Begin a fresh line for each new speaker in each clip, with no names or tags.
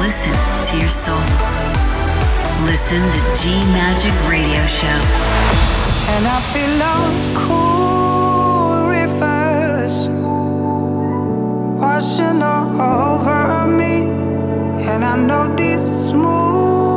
Listen to your soul. Listen to G Magic Radio Show.
And I feel love's cool rivers washing all over me. And I know these smooth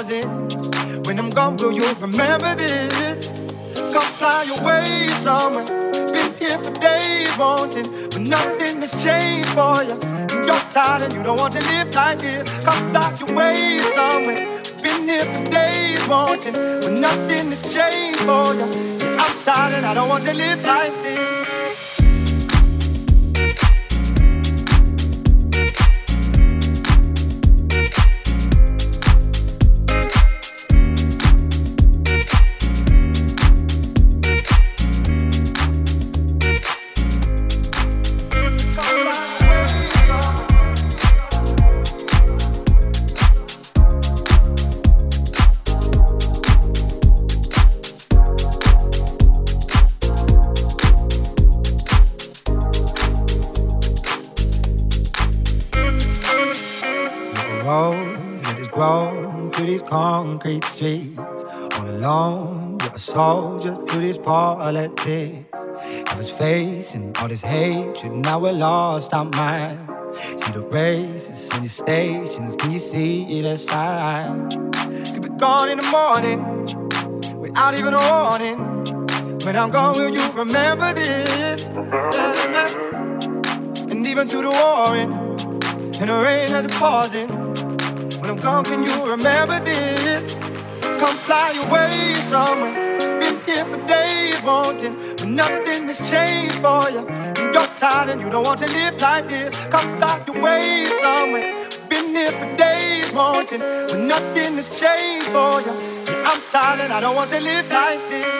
as it. When I'm gone, will you remember this? Come fly away somewhere. Been here for days wanting, but nothing has changed for you. You're tired and you don't want to live like this. Come fly away somewhere. Been here for days wanting, but nothing has changed for you. I'm tired and I don't want to live like concrete streets. All alone, you're a soldier through these politics. I was facing all this hatred, now we're lost our minds. See the races in the stations, can you see the signs? Could be gone in the morning without even a warning. When I'm gone, will you remember this? And even through the warring and the rain as it pausing. When I'm gone, can you remember this? Come fly away somewhere. Been here for days wanting, but nothing has changed for you. You're tired and you don't want to live like this. Come fly away somewhere. Been here for days wanting, but nothing has changed for you. I'm tired and I don't want to live like this.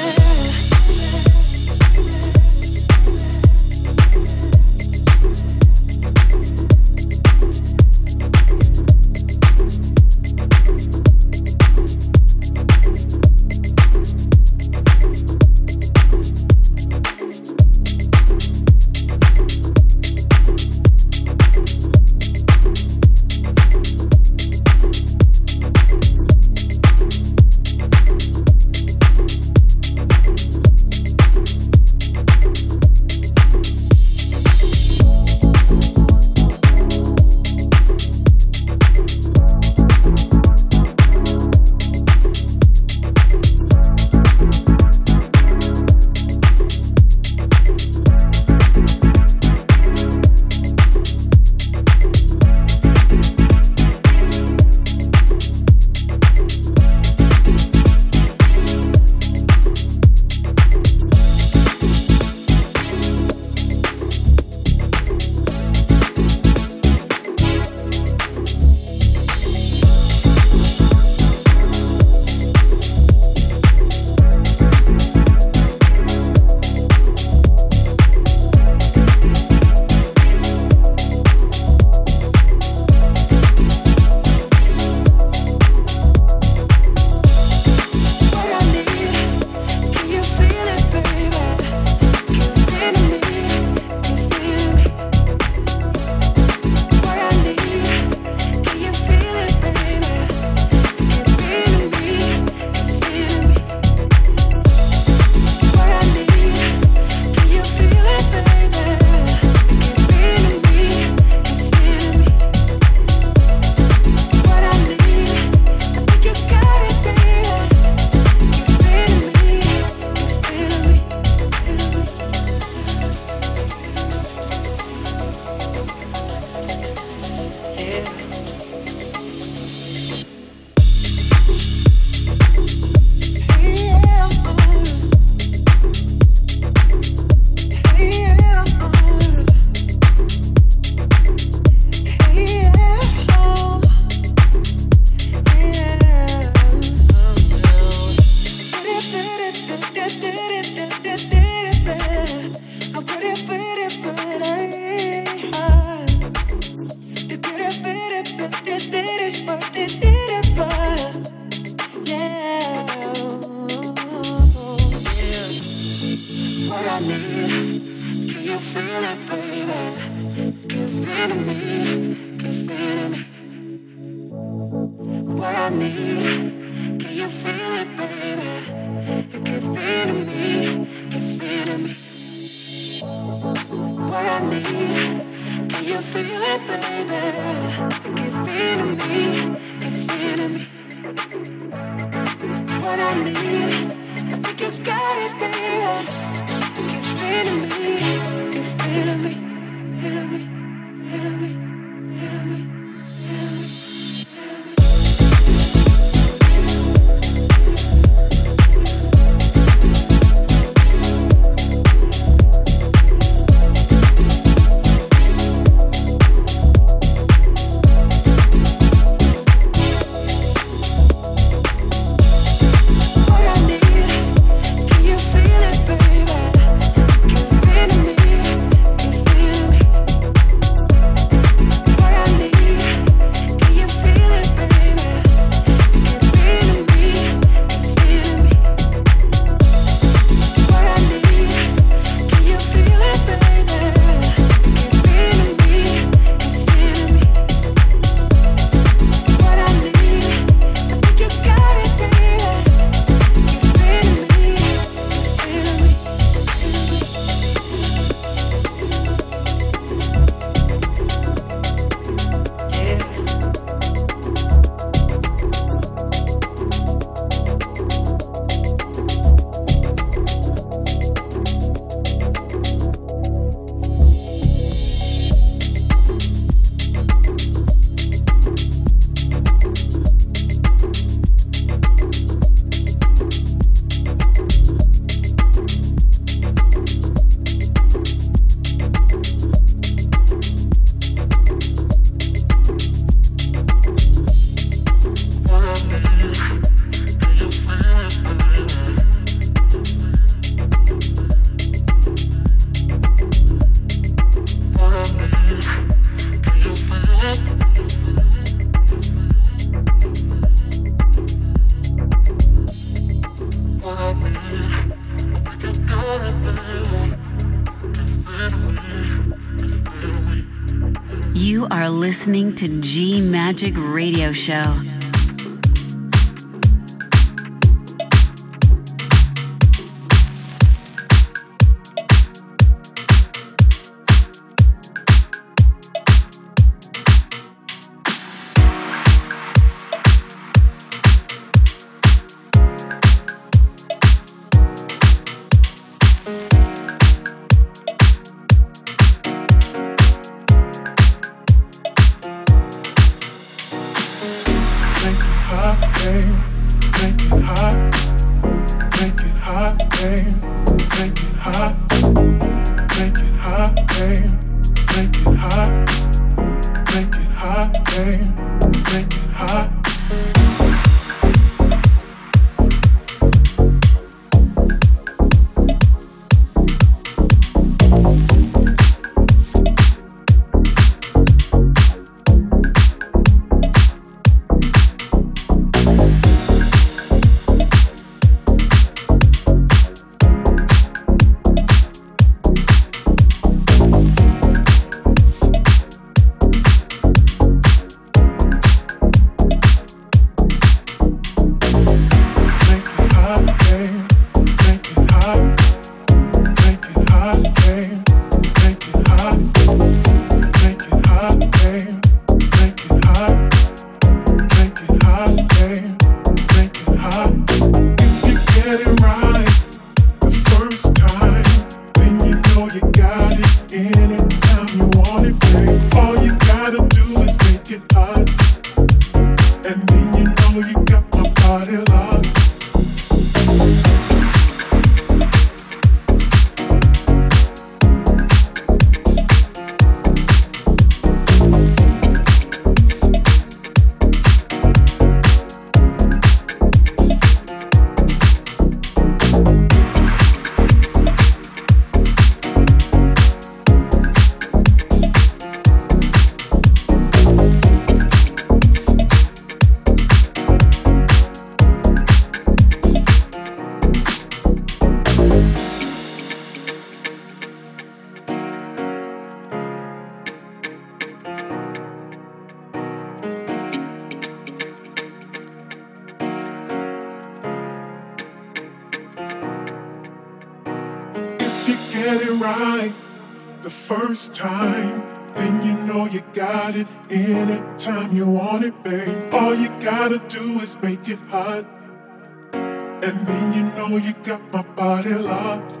Radio Show.
get hot. And then you know you got my body
locked.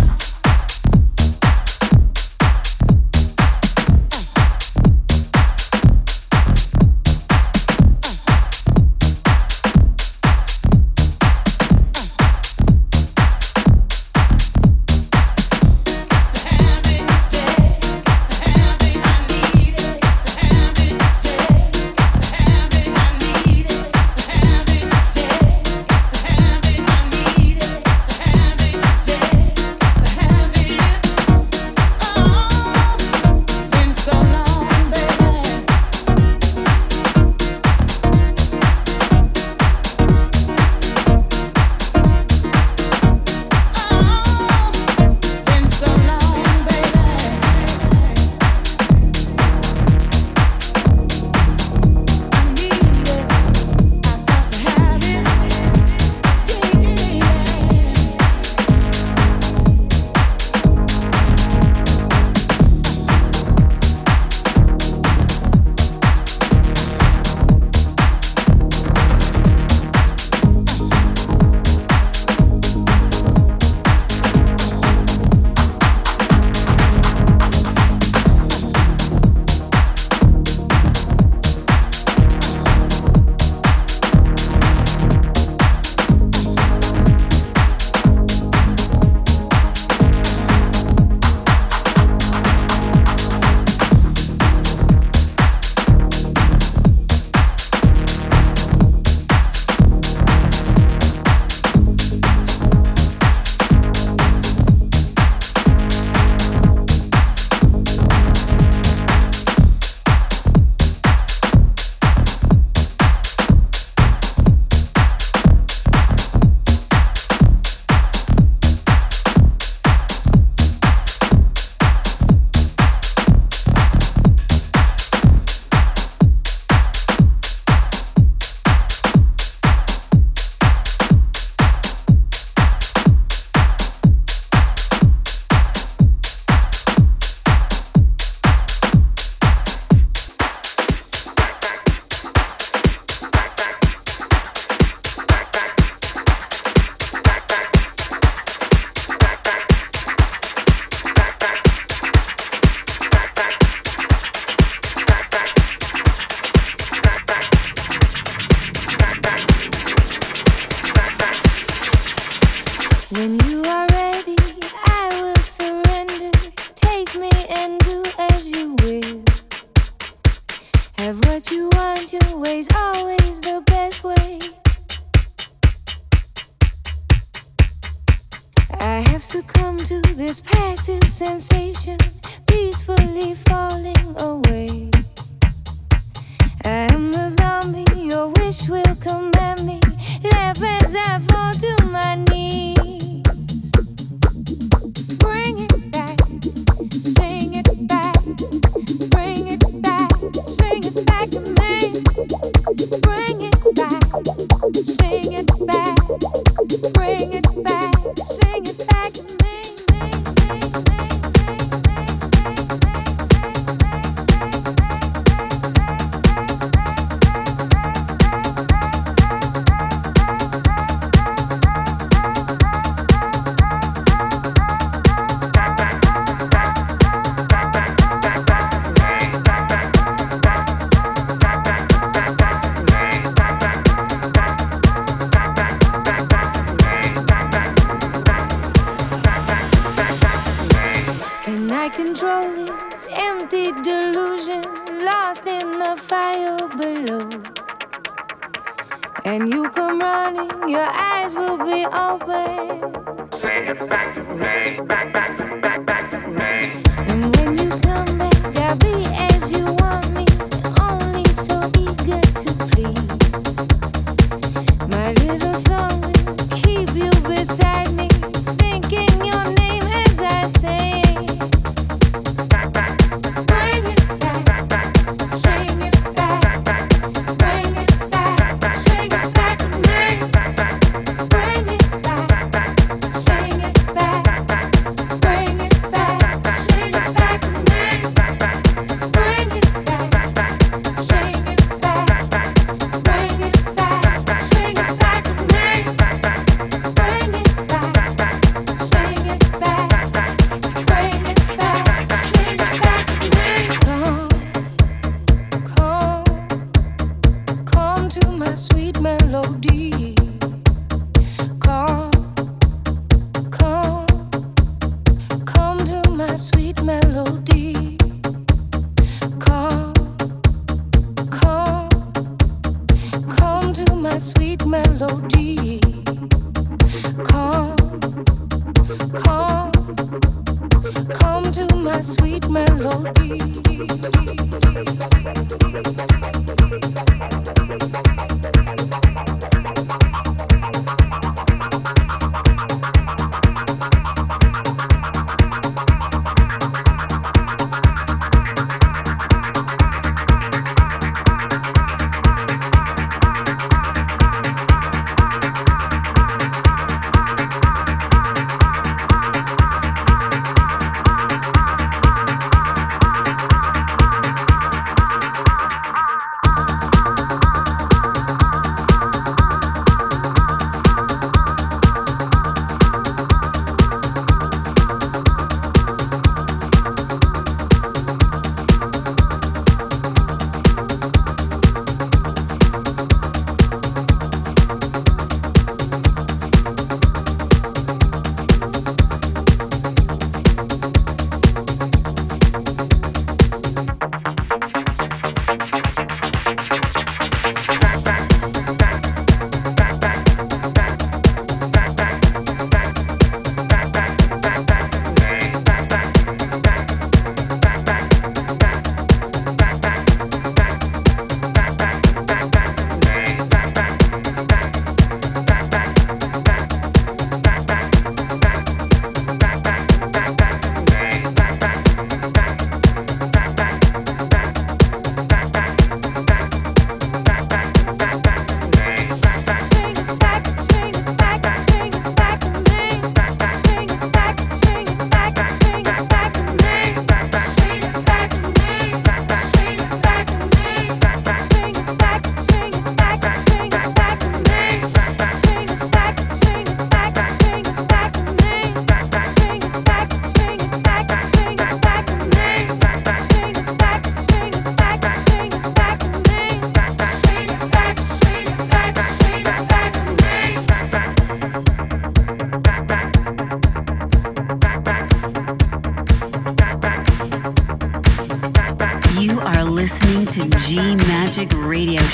Me, thinking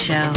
Show.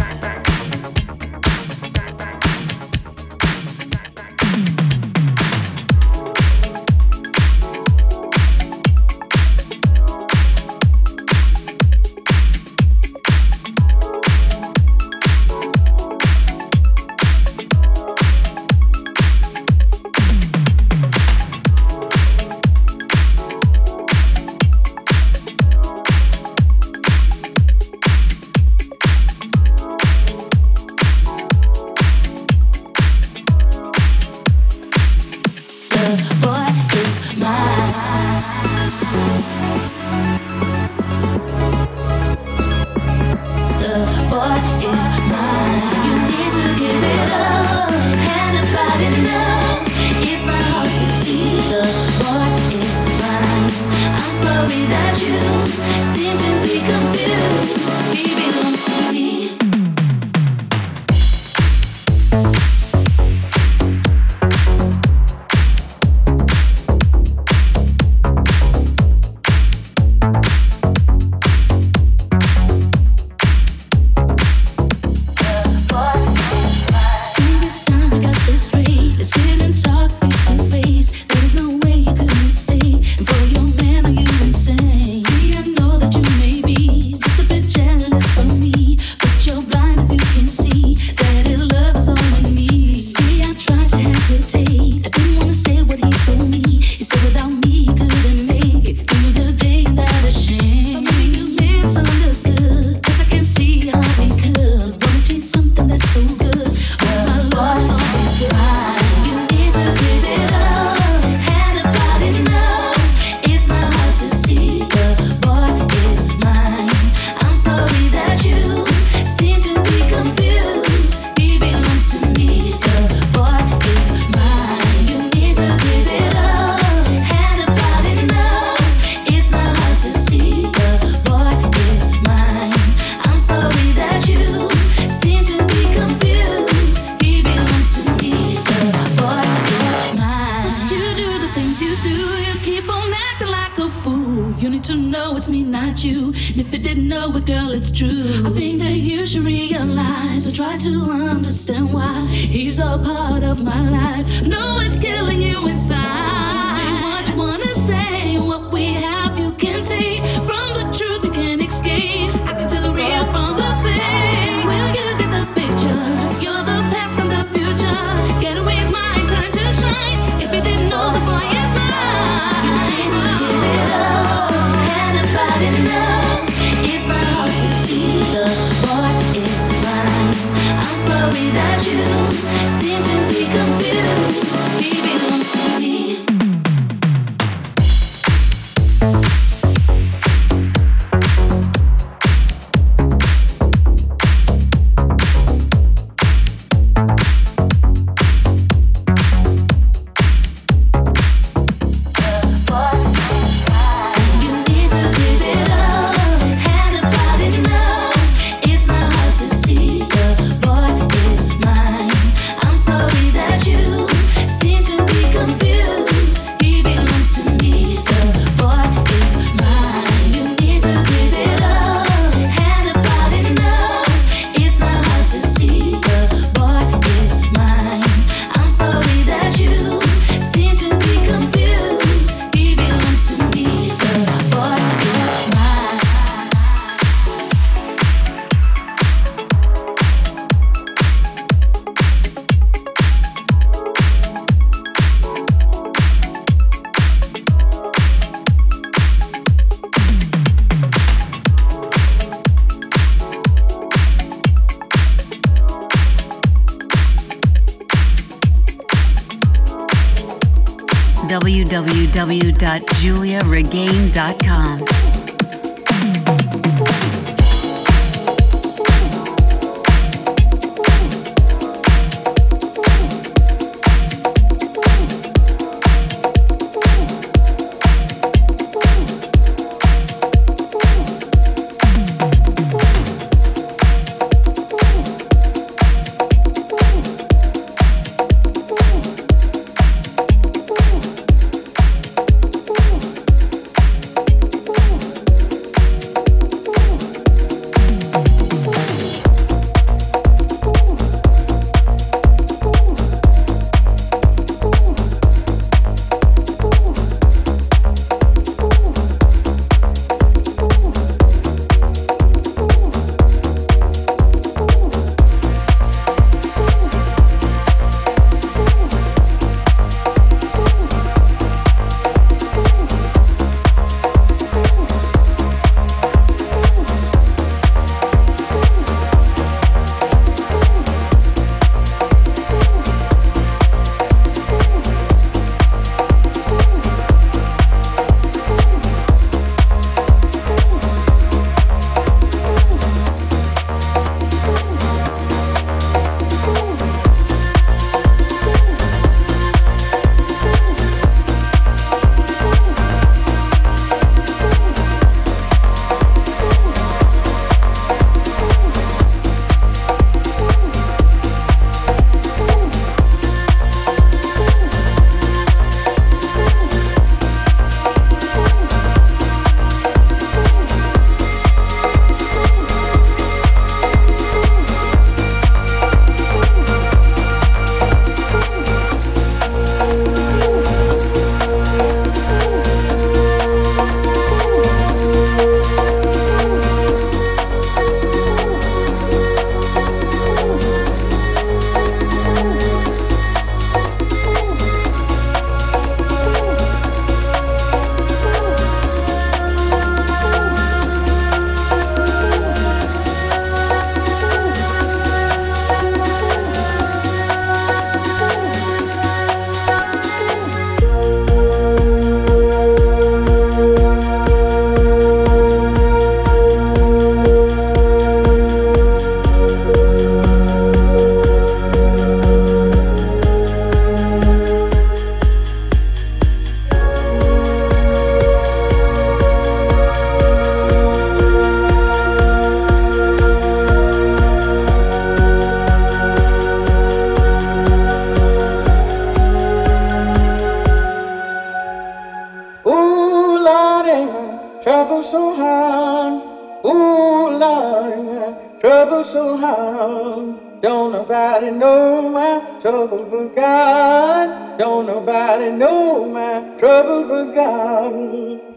www.giuliaregain.com.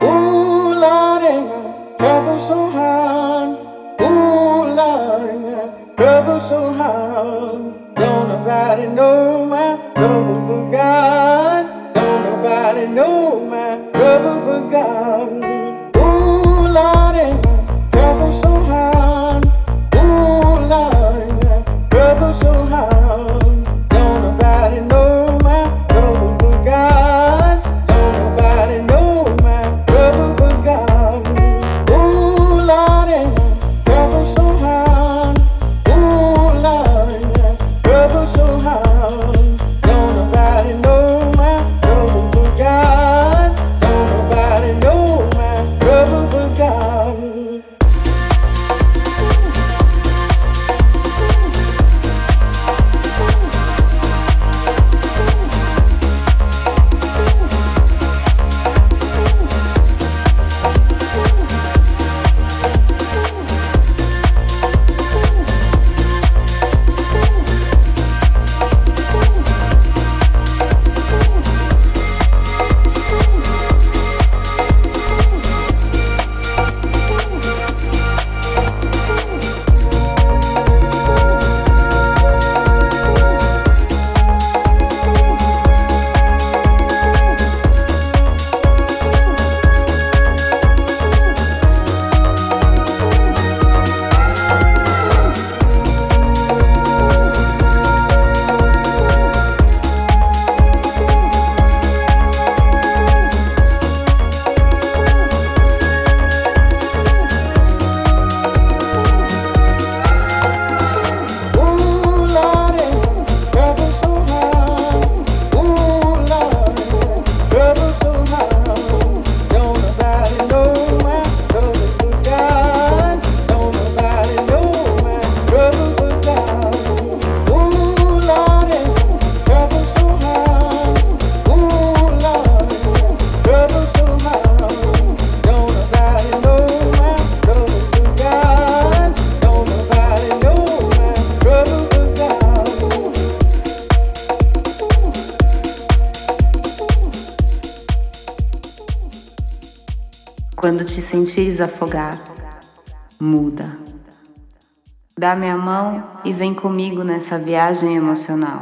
Ooh, Lord, ain't my trouble so hard. Ooh, Lord, ain't my trouble so hard. Don't nobody know my trouble but God Don't nobody know my trouble but God Ooh, Lord, ain't my trouble so hard.
te sentires afogar, muda. Dá minha mão e vem comigo nessa viagem emocional.